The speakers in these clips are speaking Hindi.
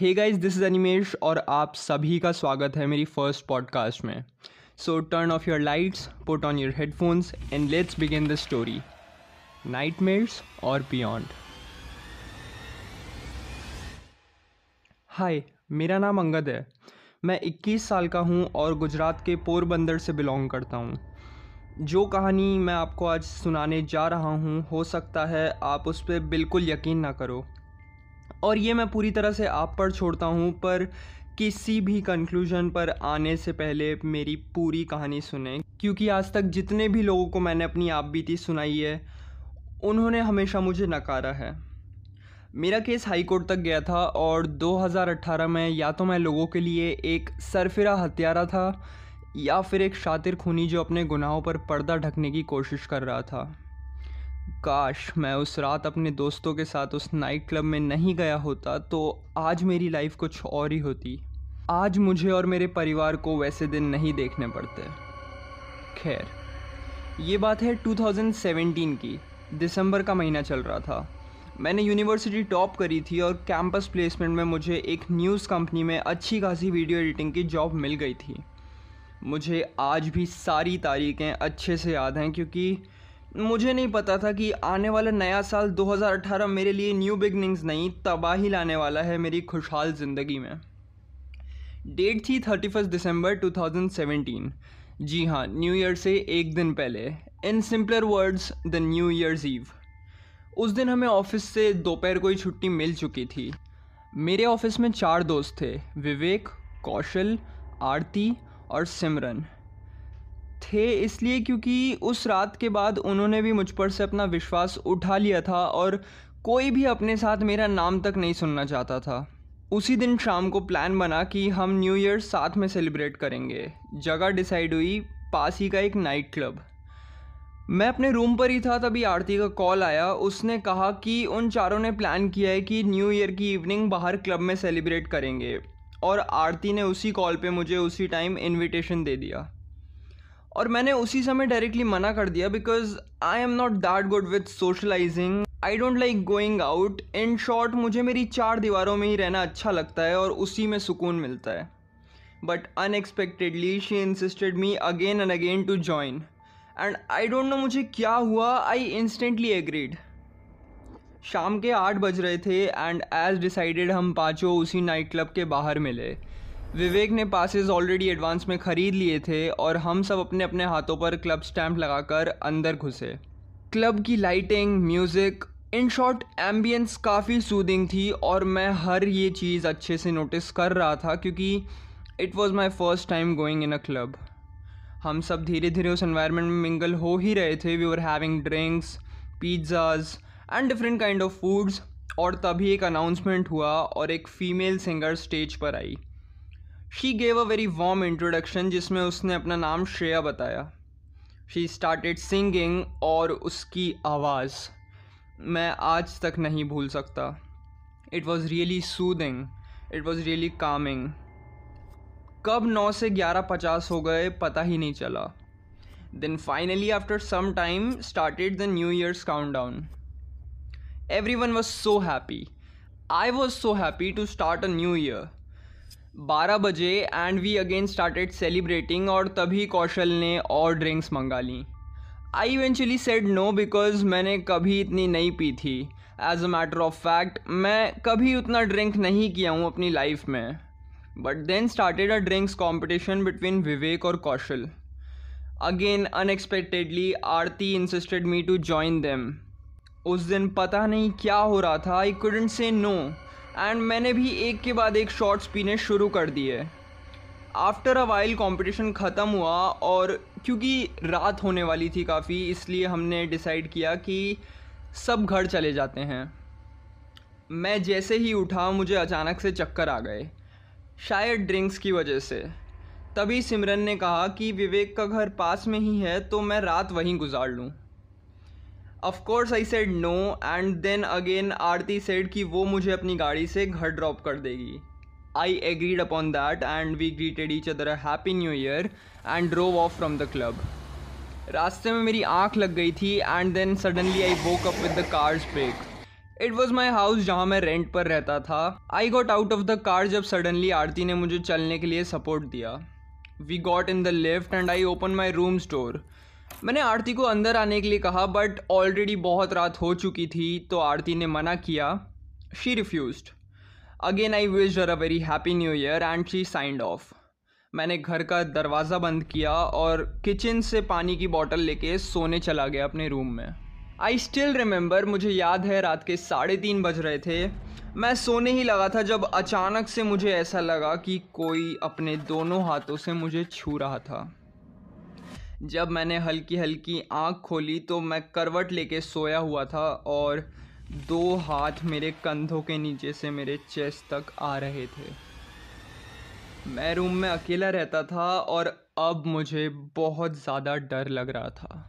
Hey guys this is Animesh और आप सभी का स्वागत है मेरी फ़र्स्ट पॉडकास्ट में। So turn off your lights put on your headphones and let's begin the story nightmares और बियॉन्ड हाय मेरा नाम अंगद है। मैं 21 साल का हूँ और गुजरात के पोरबंदर से बिलोंग करता हूँ। जो कहानी मैं आपको आज सुनाने जा रहा हूँ, हो सकता है आप उस पर बिल्कुल यकीन ना करो। और ये मैं पूरी तरह से आप पर छोड़ता हूँ, पर किसी भी कंक्लूजन पर आने से पहले मेरी पूरी कहानी सुने। क्योंकि आज तक जितने भी लोगों को मैंने अपनी आप बीती सुनाई है, उन्होंने हमेशा मुझे नकारा है। मेरा केस हाई कोर्ट तक गया था और 2018 में या तो मैं लोगों के लिए एक सरफिरा हत्यारा था, या फिर एक शातिर खूनी जो अपने गुनाहों पर पर्दा ढकने की कोशिश कर रहा था। काश मैं उस रात अपने दोस्तों के साथ उस नाइट क्लब में नहीं गया होता तो आज मेरी लाइफ कुछ और ही होती। आज मुझे और मेरे परिवार को वैसे दिन नहीं देखने पड़ते। खैर, ये बात है 2017 की। दिसंबर का महीना चल रहा था। मैंने यूनिवर्सिटी टॉप करी थी और कैंपस प्लेसमेंट में मुझे एक न्यूज़ कंपनी में अच्छी खासी वीडियो एडिटिंग की जॉब मिल गई थी। मुझे आज भी सारी तारीखें अच्छे से याद हैं, क्योंकि मुझे नहीं पता था कि आने वाला नया साल 2018 मेरे लिए न्यू बिगनिंग्स नहीं, तबाही लाने वाला है मेरी खुशहाल ज़िंदगी में। डेट थी थर्टी फ़र्स्ट दिसंबर 2017 जी हाँ न्यू ईयर से एक दिन पहले। In simpler words the new year's eve उस दिन हमें ऑफ़िस से दोपहर को ही छुट्टी मिल चुकी थी। मेरे ऑफ़िस में चार दोस्त थे, विवेक, कौशल, आरती और सिमरन। थे इसलिए क्योंकि उस रात के बाद उन्होंने भी मुझ पर से अपना विश्वास उठा लिया था और कोई भी अपने साथ मेरा नाम तक नहीं सुनना चाहता था। उसी दिन शाम को प्लान बना कि हम न्यू ईयर साथ में सेलिब्रेट करेंगे। जगह डिसाइड हुई, पास ही का एक नाइट क्लब। मैं अपने रूम पर ही था तभी आरती का कॉल आया। उसने कहा कि उन चारों ने प्लान किया है कि न्यू ईयर की इवनिंग बाहर क्लब में सेलिब्रेट करेंगे और आरती ने उसी कॉल पे मुझे उसी टाइम इनविटेशन दे दिया। और मैंने उसी समय डायरेक्टली मना कर दिया because I am not that good with socialising I don't like going out in short मुझे मेरी चार दीवारों में ही रहना अच्छा लगता है और उसी में सुकून मिलता है। But unexpectedly she insisted me again and again to join and I don't know मुझे क्या हुआ आई इंस्टेंटली एग्रीड शाम के आठ बज रहे थे एंड एज डिसाइडेड हम पाँचों उसी नाइट क्लब के बाहर मिले। विवेक ने पासेस ऑलरेडी एडवांस में ख़रीद लिए थे और हम सब अपने अपने हाथों पर क्लब स्टैम्प लगाकर अंदर घुसे। क्लब की lighting music in short ambience काफ़ी सूदिंग थी और मैं हर ये चीज़ अच्छे से नोटिस कर रहा था क्योंकि it was my first time going in a club हम सब धीरे धीरे उस एनवायरनमेंट में मिंगल हो ही रहे थे। We are having drinks pizzas and different kind of foods और तभी एक अनाउंसमेंट हुआ और एक फ़ीमेल सिंगर स्टेज पर आई। She gave a very warm introduction जिसमें उसने अपना नाम श्रेया बताया। शी स्टार्टेड सिंगिंग और उसकी आवाज़। मैं आज तक नहीं भूल सकता। It was really soothing it was really calming कब नौ से ग्यारह पचास हो गए, पता ही नहीं चला। Then finally after some time started the new year's countdown everyone was so happy I was so happy to start a new year बारह बजे and we again started celebrating और तभी कौशल ने और ड्रिंक्स मंगा ली। I eventually said no because मैंने कभी इतनी नहीं पी थी। As a matter of fact मैं कभी उतना ड्रिंक नहीं किया हूँ अपनी लाइफ में। But then started a drinks competition between Vivek और Kaushal. Again unexpectedly Aarti insisted me to join them उस दिन पता नहीं क्या हो रहा था I couldn't say no and मैंने भी एक के बाद एक शॉर्ट्स पीने शुरू कर दिए आफ्टर अ वाइल कंपटीशन ख़त्म हुआ और क्योंकि रात होने वाली थी काफ़ी, इसलिए हमने डिसाइड किया कि सब घर चले जाते हैं। मैं जैसे ही उठा, मुझे अचानक से चक्कर आ गए। शायद ड्रिंक्स की वजह से। तभी सिमरन ने कहा कि विवेक का घर पास में ही है तो मैं रात वहीं गुजार लूँ। Of course I said no and then again Aarti said कि वो मुझे अपनी गाड़ी से घर ड्रॉप कर देगी। I agreed upon that and we greeted each other happy new year and drove off from the club रास्ते में मेरी आँख लग गई थी and then suddenly I woke up with the car's brake it was my house जहाँ मैं रेंट पर रहता था। I got out of the car जब सडनली आरती ने मुझे चलने के लिए सपोर्ट दिया। We got in the lift and I open my room store मैंने आरती को अंदर आने के लिए कहा बट ऑलरेडी बहुत रात हो चुकी थी तो आरती ने मना किया। She refuse again I wish a very happy new year and she signed off मैंने घर का दरवाज़ा बंद किया और किचन से पानी की बॉटल लेके सोने चला गया अपने रूम में। आई स्टिल रिमेंबर मुझे याद है रात के साढ़े तीन बज रहे थे। मैं सोने ही लगा था जब अचानक से मुझे ऐसा लगा कि कोई अपने दोनों हाथों से मुझे छू रहा था। जब मैंने हल्की हल्की आँख खोली तो मैं करवट लेके सोया हुआ था और दो हाथ मेरे कंधों के नीचे से मेरे चेस्ट तक आ रहे थे। मैं रूम में अकेला रहता था और अब मुझे बहुत ज़्यादा डर लग रहा था।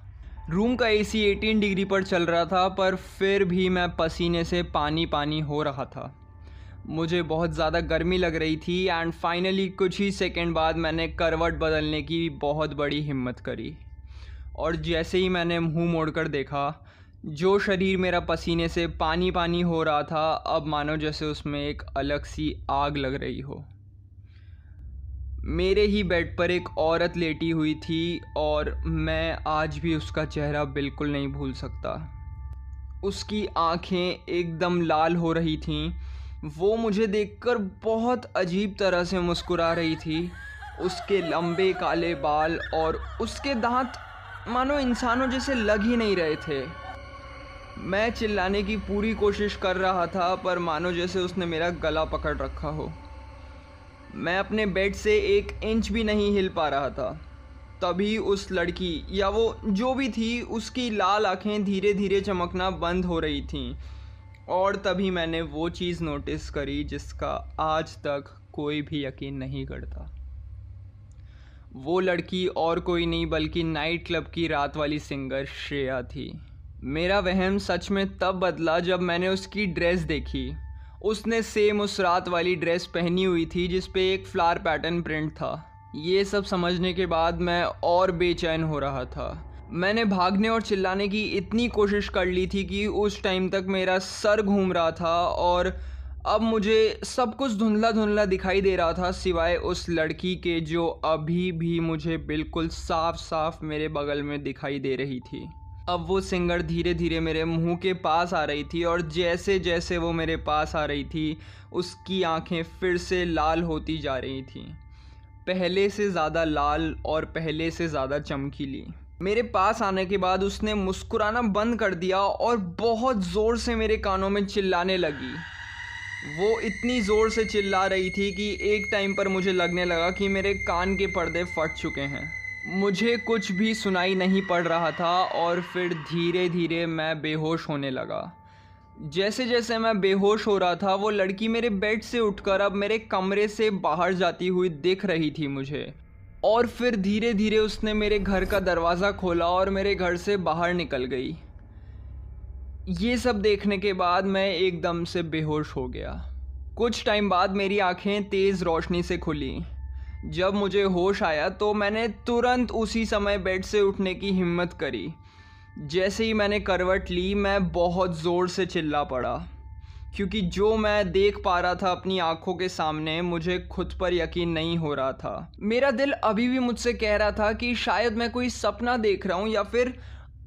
रूम का एसी 18 डिग्री पर चल रहा था पर फिर भी मैं पसीने से पानी पानी हो रहा था। मुझे बहुत ज़्यादा गर्मी लग रही थी एंड फाइनली कुछ ही सेकेंड बाद मैंने करवट बदलने की बहुत बड़ी हिम्मत करी। और जैसे ही मैंने मुँह मोड़कर देखा, जो शरीर मेरा पसीने से पानी पानी हो रहा था, अब मानो जैसे उसमें एक अलग सी आग लग रही हो। मेरे ही बेड पर एक औरत लेटी हुई थी और मैं आज भी उसका चेहरा बिल्कुल नहीं भूल सकता। उसकी आँखें एकदम लाल हो रही थीं वो मुझे देखकर बहुत अजीब तरह से मुस्कुरा रही थी। उसके लंबे काले बाल और उसके दांत, मानो इंसानों जैसे लग ही नहीं रहे थे। मैं चिल्लाने की पूरी कोशिश कर रहा था, पर मानो जैसे उसने मेरा गला पकड़ रखा हो। मैं अपने बेड से एक इंच भी नहीं हिल पा रहा था। तभी उस लड़की, या वो जो भी थी, उसकी लाल आँखें धीरे धीरे चमकना बंद हो रही थीं। और तभी मैंने वो चीज़ नोटिस करी जिसका आज तक कोई भी यकीन नहीं करता। वो लड़की और कोई नहीं, बल्कि नाइट क्लब की रात वाली सिंगर श्रेया थी। मेरा वहम सच में तब बदला जब मैंने उसकी ड्रेस देखी। उसने सेम उस रात वाली ड्रेस पहनी हुई थी जिस पे एक फ्लावर पैटर्न प्रिंट था। ये सब समझने के बाद मैं और बेचैन हो रहा था। मैंने भागने और चिल्लाने की इतनी कोशिश कर ली थी कि उस टाइम तक मेरा सर घूम रहा था और अब मुझे सब कुछ धुंधला धुंधला दिखाई दे रहा था सिवाय उस लड़की के जो अभी भी मुझे बिल्कुल साफ़ साफ़ मेरे बगल में दिखाई दे रही थी। अब वो सिंगर धीरे धीरे मेरे मुँह के पास आ रही थी और जैसे जैसे वो मेरे पास आ रही थी, उसकी आँखें फिर से लाल होती जा रही थी। पहले से ज़्यादा लाल और पहले से ज़्यादा चमकीली। मेरे पास आने के बाद उसने मुस्कुराना बंद कर दिया और बहुत ज़ोर से मेरे कानों में चिल्लाने लगी। वो इतनी ज़ोर से चिल्ला रही थी कि एक टाइम पर मुझे लगने लगा कि मेरे कान के पर्दे फट चुके हैं। मुझे कुछ भी सुनाई नहीं पड़ रहा था और फिर धीरे धीरे मैं बेहोश होने लगा। जैसे जैसे मैं बेहोश हो रहा था, वो लड़की मेरे बेड से उठकर अब मेरे कमरे से बाहर जाती हुई दिख रही थी मुझे। और फिर धीरे धीरे उसने मेरे घर का दरवाज़ा खोला और मेरे घर से बाहर निकल गई। ये सब देखने के बाद मैं एकदम से बेहोश हो गया। कुछ टाइम बाद मेरी आँखें तेज़ रोशनी से खुली। जब मुझे होश आया तो मैंने तुरंत उसी समय बेड से उठने की हिम्मत करी। जैसे ही मैंने करवट ली, मैं बहुत ज़ोर से चिल्ला पड़ा। क्योंकि जो मैं देख पा रहा था अपनी आँखों के सामने, मुझे खुद पर यकीन नहीं हो रहा था। मेरा दिल अभी भी मुझसे कह रहा था कि शायद मैं कोई सपना देख रहा हूँ या फिर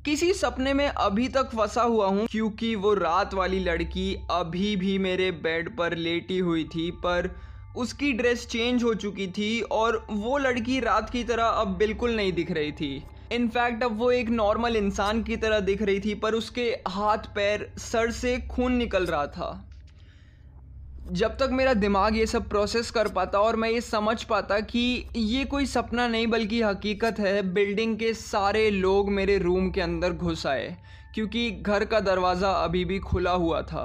किसी सपने में अभी तक फंसा हुआ हूँ, क्योंकि वो रात वाली लड़की अभी भी मेरे बेड पर लेटी हुई थी, पर उसकी ड्रेस चेंज हो चुकी थी और वो लड़की रात की तरह अब बिल्कुल नहीं दिख रही थी। इनफैक्ट अब वो एक नॉर्मल इंसान की तरह दिख रही थी, पर उसके हाथ पैर सर से खून निकल रहा था। जब तक मेरा दिमाग ये सब प्रोसेस कर पाता और मैं ये समझ पाता कि ये कोई सपना नहीं, बल्कि हकीकत है बिल्डिंग के सारे लोग मेरे रूम के अंदर घुस आए, क्योंकि घर का दरवाज़ा अभी भी खुला हुआ था।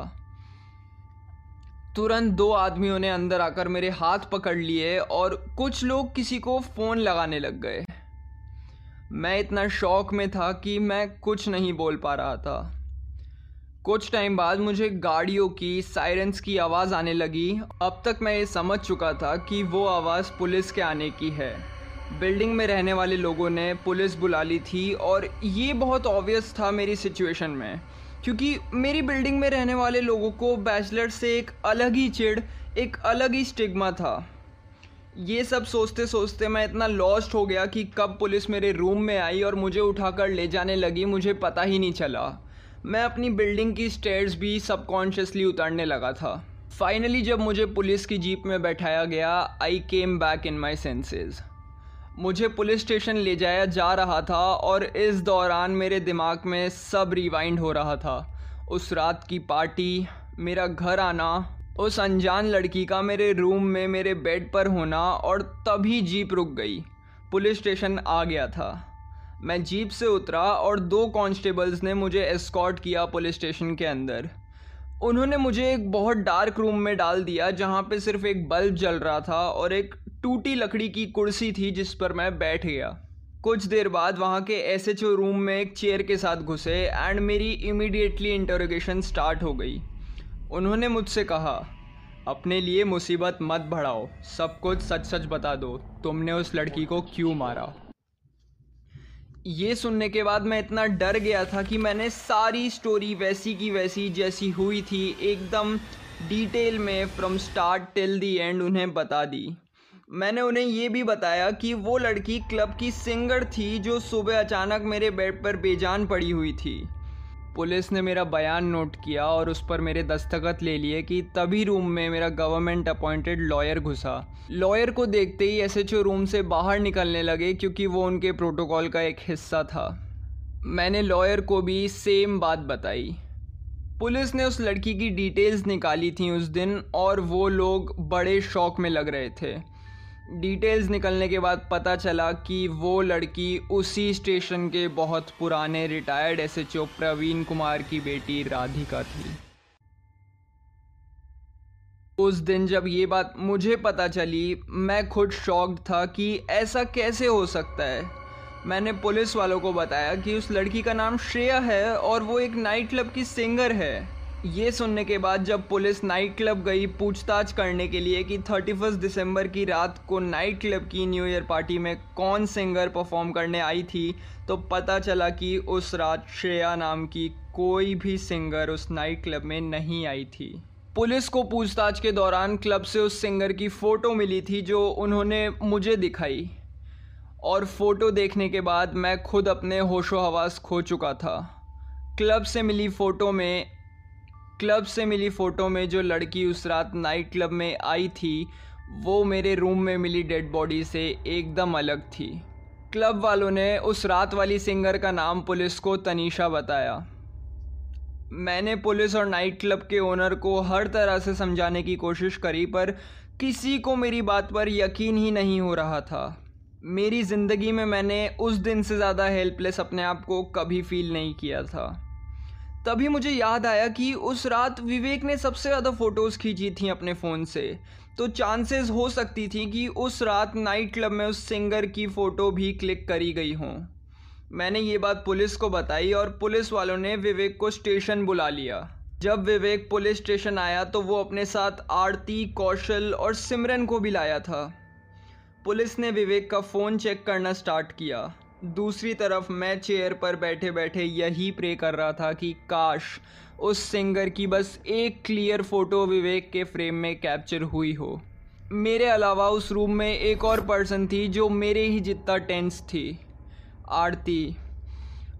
तुरंत दो आदमियों ने अंदर आकर मेरे हाथ पकड़ लिए और कुछ लोग किसी को फ़ोन लगाने लग गए। मैं इतना शौक में था कि मैं कुछ नहीं बोल पा रहा था। कुछ टाइम बाद मुझे गाड़ियों की सायरन्स की आवाज़ आने लगी। अब तक मैं ये समझ चुका था कि वो आवाज़ पुलिस के आने की है। बिल्डिंग में रहने वाले लोगों ने पुलिस बुला ली थी और ये बहुत ऑब्वियस था मेरी सिचुएशन में। क्योंकि मेरी बिल्डिंग में रहने वाले लोगों को बैचलर से एक अलग ही चिड़ एक अलग ही स्टिग्मा था। ये सब सोचते सोचते मैं इतना लॉस्ट हो गया कि कब पुलिस मेरे रूम में आई और मुझे उठाकर ले जाने लगी, मुझे पता ही नहीं चला। मैं अपनी बिल्डिंग की स्टेयर्स भी सबकॉन्शियसली उतारने लगा था। फाइनली जब मुझे पुलिस की जीप में बैठाया गया I came back in my senses मुझे पुलिस स्टेशन ले जाया जा रहा था और इस दौरान मेरे दिमाग में सब रिवाइंड हो रहा था। उस रात की पार्टी मेरा घर आना उस अनजान लड़की का मेरे रूम में मेरे बेड पर होना और तभी जीप रुक गई। पुलिस स्टेशन आ गया था। मैं जीप से उतरा और दो कांस्टेबल्स ने मुझे एस्कॉर्ट किया पुलिस स्टेशन के अंदर। उन्होंने मुझे एक बहुत डार्क रूम में डाल दिया जहाँ पे सिर्फ़ एक बल्ब जल रहा था और एक टूटी लकड़ी की कुर्सी थी जिस पर मैं बैठ गया। कुछ देर बाद वहाँ के एस एच ओ रूम में एक चेयर के साथ घुसे एंड मेरी इमीडिएटली इंटरोगेशन स्टार्ट हो गई। उन्होंने मुझसे कहा, अपने लिए मुसीबत मत बढ़ाओ, सब कुछ सच सच बता दो, तुमने उस लड़की को क्यों मारा? ये सुनने के बाद मैं इतना डर गया था कि मैंने सारी स्टोरी वैसी की वैसी जैसी हुई थी, एकदम डिटेल में from start till the end उन्हें बता दी। मैंने उन्हें ये भी बताया कि वो लड़की क्लब की सिंगर थी जो सुबह अचानक मेरे बेड पर बेजान पड़ी हुई थी। पुलिस ने मेरा बयान नोट किया और उस पर मेरे दस्तखत ले लिए कि तभी रूम में मेरा गवर्नमेंट अपॉइंटेड लॉयर घुसा। लॉयर को देखते ही एस एच रूम से बाहर निकलने लगे क्योंकि वो उनके प्रोटोकॉल का एक हिस्सा था। मैंने लॉयर को भी सेम बात बताई। पुलिस ने उस लड़की की डिटेल्स निकाली थी उस दिन और वो लोग बड़े शौक में लग रहे थे। डिटेल्स निकलने के बाद पता चला कि वो लड़की उसी स्टेशन के बहुत पुराने रिटायर्ड एसएचओ प्रवीण कुमार की बेटी राधिका थी। उस दिन जब ये बात मुझे पता चली, मैं खुद शॉक्ड था कि ऐसा कैसे हो सकता है। मैंने पुलिस वालों को बताया कि उस लड़की का नाम श्रेया है और वो एक नाइट क्लब की सिंगर है। ये सुनने के बाद जब पुलिस नाइट क्लब गई पूछताछ करने के लिए कि थर्टी फ़र्स्ट दिसंबर की रात को नाइट क्लब की न्यू ईयर पार्टी में कौन सिंगर परफॉर्म करने आई थी तो पता चला कि उस रात श्रेया नाम की कोई भी सिंगर उस नाइट क्लब में नहीं आई थी। पुलिस को पूछताछ के दौरान क्लब से उस सिंगर की फ़ोटो मिली थी जो उन्होंने मुझे दिखाई। और फ़ोटो देखने के बाद मैं खुद अपने होशो हवास खो चुका था। क्लब से मिली फ़ोटो में क्लब से मिली फ़ोटो में जो लड़की उस रात नाइट क्लब में आई थी, वो मेरे रूम में मिली डेड बॉडी से एकदम अलग थी। क्लब वालों ने उस रात वाली सिंगर का नाम पुलिस को तनीषा बताया। मैंने पुलिस और नाइट क्लब के ओनर को हर तरह से समझाने की कोशिश करी, पर किसी को मेरी बात पर यकीन ही नहीं हो रहा था। मेरी ज़िंदगी में मैंने उस दिन से ज़्यादा हेल्पलेस अपने आप को कभी फील नहीं किया था। तभी मुझे याद आया कि उस रात विवेक ने सबसे ज़्यादा फ़ोटोज़ खींची थी अपने फ़ोन से। तो चांसेस हो सकती थी कि उस रात नाइट क्लब में उस सिंगर की फ़ोटो भी क्लिक करी गई हों। मैंने ये बात पुलिस को बताई और पुलिस वालों ने विवेक को स्टेशन बुला लिया। जब विवेक पुलिस स्टेशन आया तो वो अपने साथ आरती, कौशल और सिमरन को भी लाया था। पुलिस ने विवेक का फ़ोन चेक करना स्टार्ट किया। दूसरी तरफ़ मैं चेयर पर बैठे बैठे यही प्रे कर रहा था कि काश उस सिंगर की बस एक क्लियर फ़ोटो विवेक के फ्रेम में कैप्चर हुई हो। मेरे अलावा उस रूम में एक और पर्सन थी जो मेरे ही जितना टेंस थी। आरती,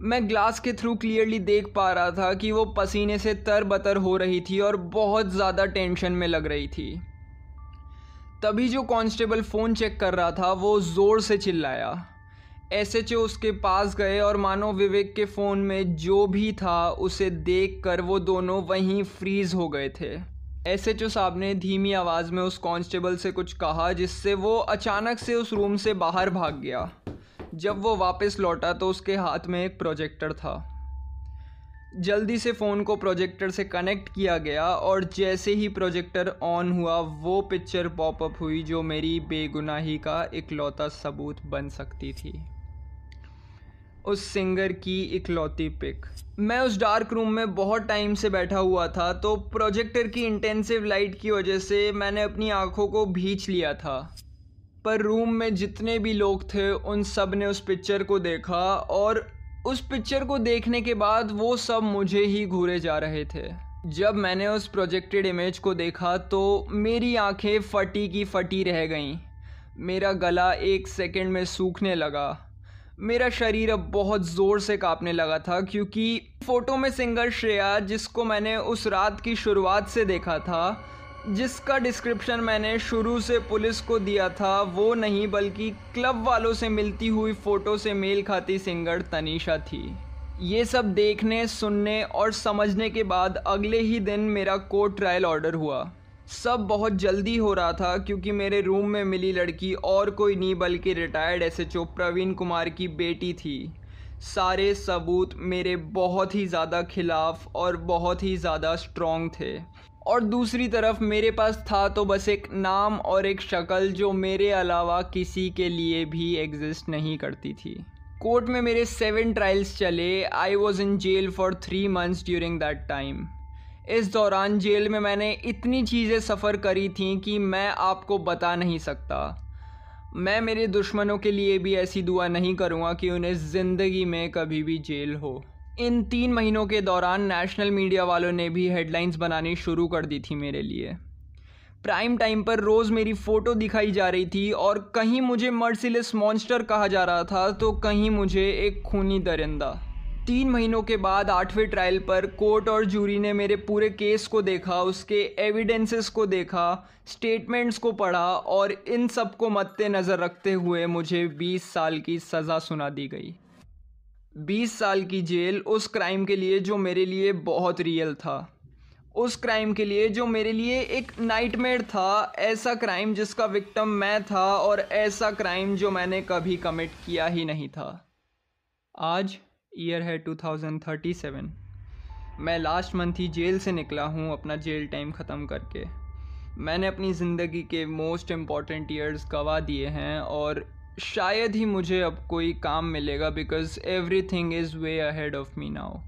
मैं ग्लास के थ्रू क्लियरली देख पा रहा था कि वो पसीने से तर बतर हो रही थी और बहुत ज़्यादा टेंशन में लग रही थी। तभी जो कांस्टेबल फ़ोन चेक कर रहा था, वो ज़ोर से चिल्लाया। एस एच उसके पास गए और मानो विवेक के फ़ोन में जो भी था, उसे देख कर वो दोनों वहीं फ्रीज़ हो गए थे। एस एच ओ साहब ने धीमी आवाज़ में उस कांस्टेबल से कुछ कहा, जिससे वो अचानक से उस रूम से बाहर भाग गया। जब वो वापस लौटा तो उसके हाथ में एक प्रोजेक्टर था। जल्दी से फ़ोन को प्रोजेक्टर से कनेक्ट किया गया और जैसे ही प्रोजेक्टर ऑन हुआ, वो पिक्चर पॉपअप हुई, जो मेरी बेगुनाही का इकलौता सबूत बन सकती थी। उस सिंगर की इकलौती पिक मैं उस डार्क रूम में बहुत टाइम से बैठा हुआ था तो प्रोजेक्टर की इंटेंसिव लाइट की वजह से मैंने अपनी आँखों को भींच लिया था। पर रूम में जितने भी लोग थे, उन सबने उस पिक्चर को देखा और उस पिक्चर को देखने के बाद वो सब मुझे ही घूरे जा रहे थे। जब मैंने उस प्रोजेक्टेड इमेज को देखा तो मेरी आँखें फटी की फटी रह गईं। मेरा गला एक सेकंड में सूखने लगा। मेरा शरीर अब बहुत ज़ोर से कांपने लगा था क्योंकि फ़ोटो में सिंगर श्रेया, जिसको मैंने उस रात की शुरुआत से देखा था, जिसका डिस्क्रिप्शन मैंने शुरू से पुलिस को दिया था, वो नहीं बल्कि क्लब वालों से मिलती हुई फ़ोटो से मेल खाती सिंगर तनीषा थी। ये सब देखने, सुनने और समझने के बाद अगले ही दिन मेरा कोर्ट ट्रायल ऑर्डर हुआ। सब बहुत जल्दी हो रहा था क्योंकि मेरे रूम में मिली लड़की और कोई नहीं, बल्कि retired S H O Praveen Kumar की बेटी थी। सारे सबूत मेरे बहुत ही ज़्यादा खिलाफ और बहुत ही ज़्यादा स्ट्रॉन्ग थे। और दूसरी तरफ़ मेरे पास था तो बस एक नाम और एक शक्ल जो मेरे अलावा किसी के लिए भी एग्जिस्ट नहीं करती थी। कोर्ट में मेरे सेवन ट्रायल्स चले। I was in jail for three months during that time इस दौरान जेल में मैंने इतनी चीज़ें सफ़र करी थी कि मैं आपको बता नहीं सकता। मैं मेरे दुश्मनों के लिए भी ऐसी दुआ नहीं करूँगा कि उन्हें ज़िंदगी में कभी भी जेल हो। इन तीन महीनों के दौरान नेशनल मीडिया वालों ने भी हेडलाइंस बनानी शुरू कर दी थी मेरे लिए। प्राइम टाइम पर रोज़ मेरी फ़ोटो दिखाई जा रही थी और कहीं मुझे मर्सिलेस मॉन्स्टर कहा जा रहा था तो कहीं मुझे एक खूनी दरिंदा। तीन महीनों के बाद आठवें ट्रायल पर कोर्ट और जूरी ने मेरे पूरे केस को देखा, उसके एविडेंसेस को देखा स्टेटमेंट्स को पढ़ा और इन सबको मद्देनज़र रखते हुए मुझे 20 साल की सज़ा सुना दी गई। 20 साल की जेल उस क्राइम के लिए जो मेरे लिए बहुत रियल था। उस क्राइम के लिए जो मेरे लिए एक नाइटमेयर था, ऐसा क्राइम जिसका विक्टम मैं था और ऐसा क्राइम जो मैंने कभी कमिट किया ही नहीं था। आज ईयर है 2037 मैं लास्ट मंथ ही जेल से निकला हूँ अपना जेल टाइम ख़त्म करके। मैंने अपनी ज़िंदगी के मोस्ट इंपॉर्टेंट ईयर्स गवा दिए हैं और शायद ही मुझे अब कोई काम मिलेगा because everything is way ahead of me now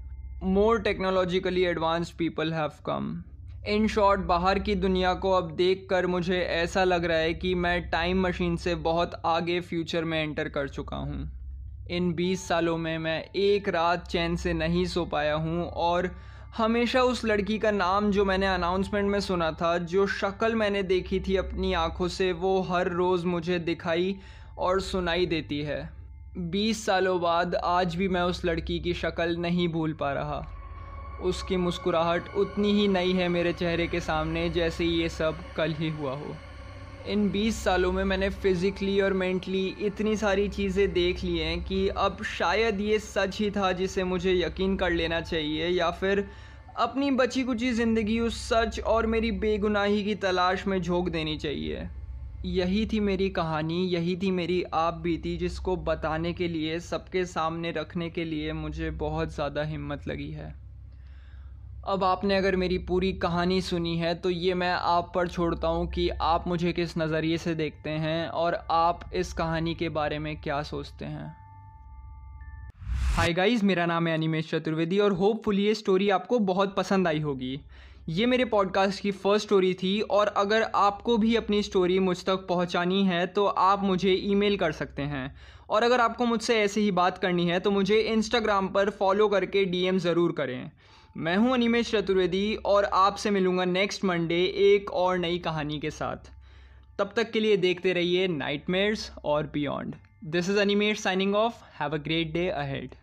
more technologically advance people have come in short बाहर की दुनिया को अब देख कर मुझे ऐसा लग रहा है कि मैं टाइम मशीन से बहुत आगे फ्यूचर में एंटर कर चुका हूँ। इन 20 सालों में मैं एक रात चैन से नहीं सो पाया हूँ और हमेशा उस लड़की का नाम जो मैंने अनाउंसमेंट में सुना था, जो शक्ल मैंने देखी थी अपनी आँखों से, वो हर रोज़ मुझे दिखाई और सुनाई देती है। 20 सालों बाद आज भी मैं उस लड़की की शक्ल नहीं भूल पा रहा। उसकी मुस्कुराहट उतनी ही नई है मेरे चेहरे के सामने जैसे ये सब कल ही हुआ हो। इन 20 सालों में मैंने फ़िज़िकली और मेंटली इतनी सारी चीज़ें देख ली हैं कि अब शायद ये सच ही था जिसे मुझे यकीन कर लेना चाहिए या फिर अपनी बची कुची ज़िंदगी उस सच और मेरी बेगुनाही की तलाश में झोंक देनी चाहिए। यही थी मेरी कहानी, यही थी मेरी आप बीती जिसको बताने के लिए, सबके सामने रखने के लिए मुझे बहुत ज़्यादा हिम्मत लगी है। अब आपने अगर मेरी पूरी कहानी सुनी है तो ये मैं आप पर छोड़ता हूँ कि आप मुझे किस नज़रिए से देखते हैं और आप इस कहानी के बारे में क्या सोचते हैं। हाय गाइस मेरा नाम है अनिमेश चतुर्वेदी और होपफुली ये स्टोरी आपको बहुत पसंद आई होगी। ये मेरे पॉडकास्ट की फ़र्स्ट स्टोरी थी और अगर आपको भी अपनी स्टोरी मुझ तक पहुंचानी है तो आप मुझे ईमेल कर सकते हैं। और अगर आपको मुझसे ऐसे ही बात करनी है तो मुझे इंस्टाग्राम पर फॉलो करके डीएम ज़रूर करें। मैं हूँ अनिमेश चतुर्वेदी और आपसे मिलूँगा नेक्स्ट मंडे एक और नई कहानी के साथ। तब तक के लिए देखते रहिए नाइटमेयर्स और beyond this is Animesh signing off have a great day ahead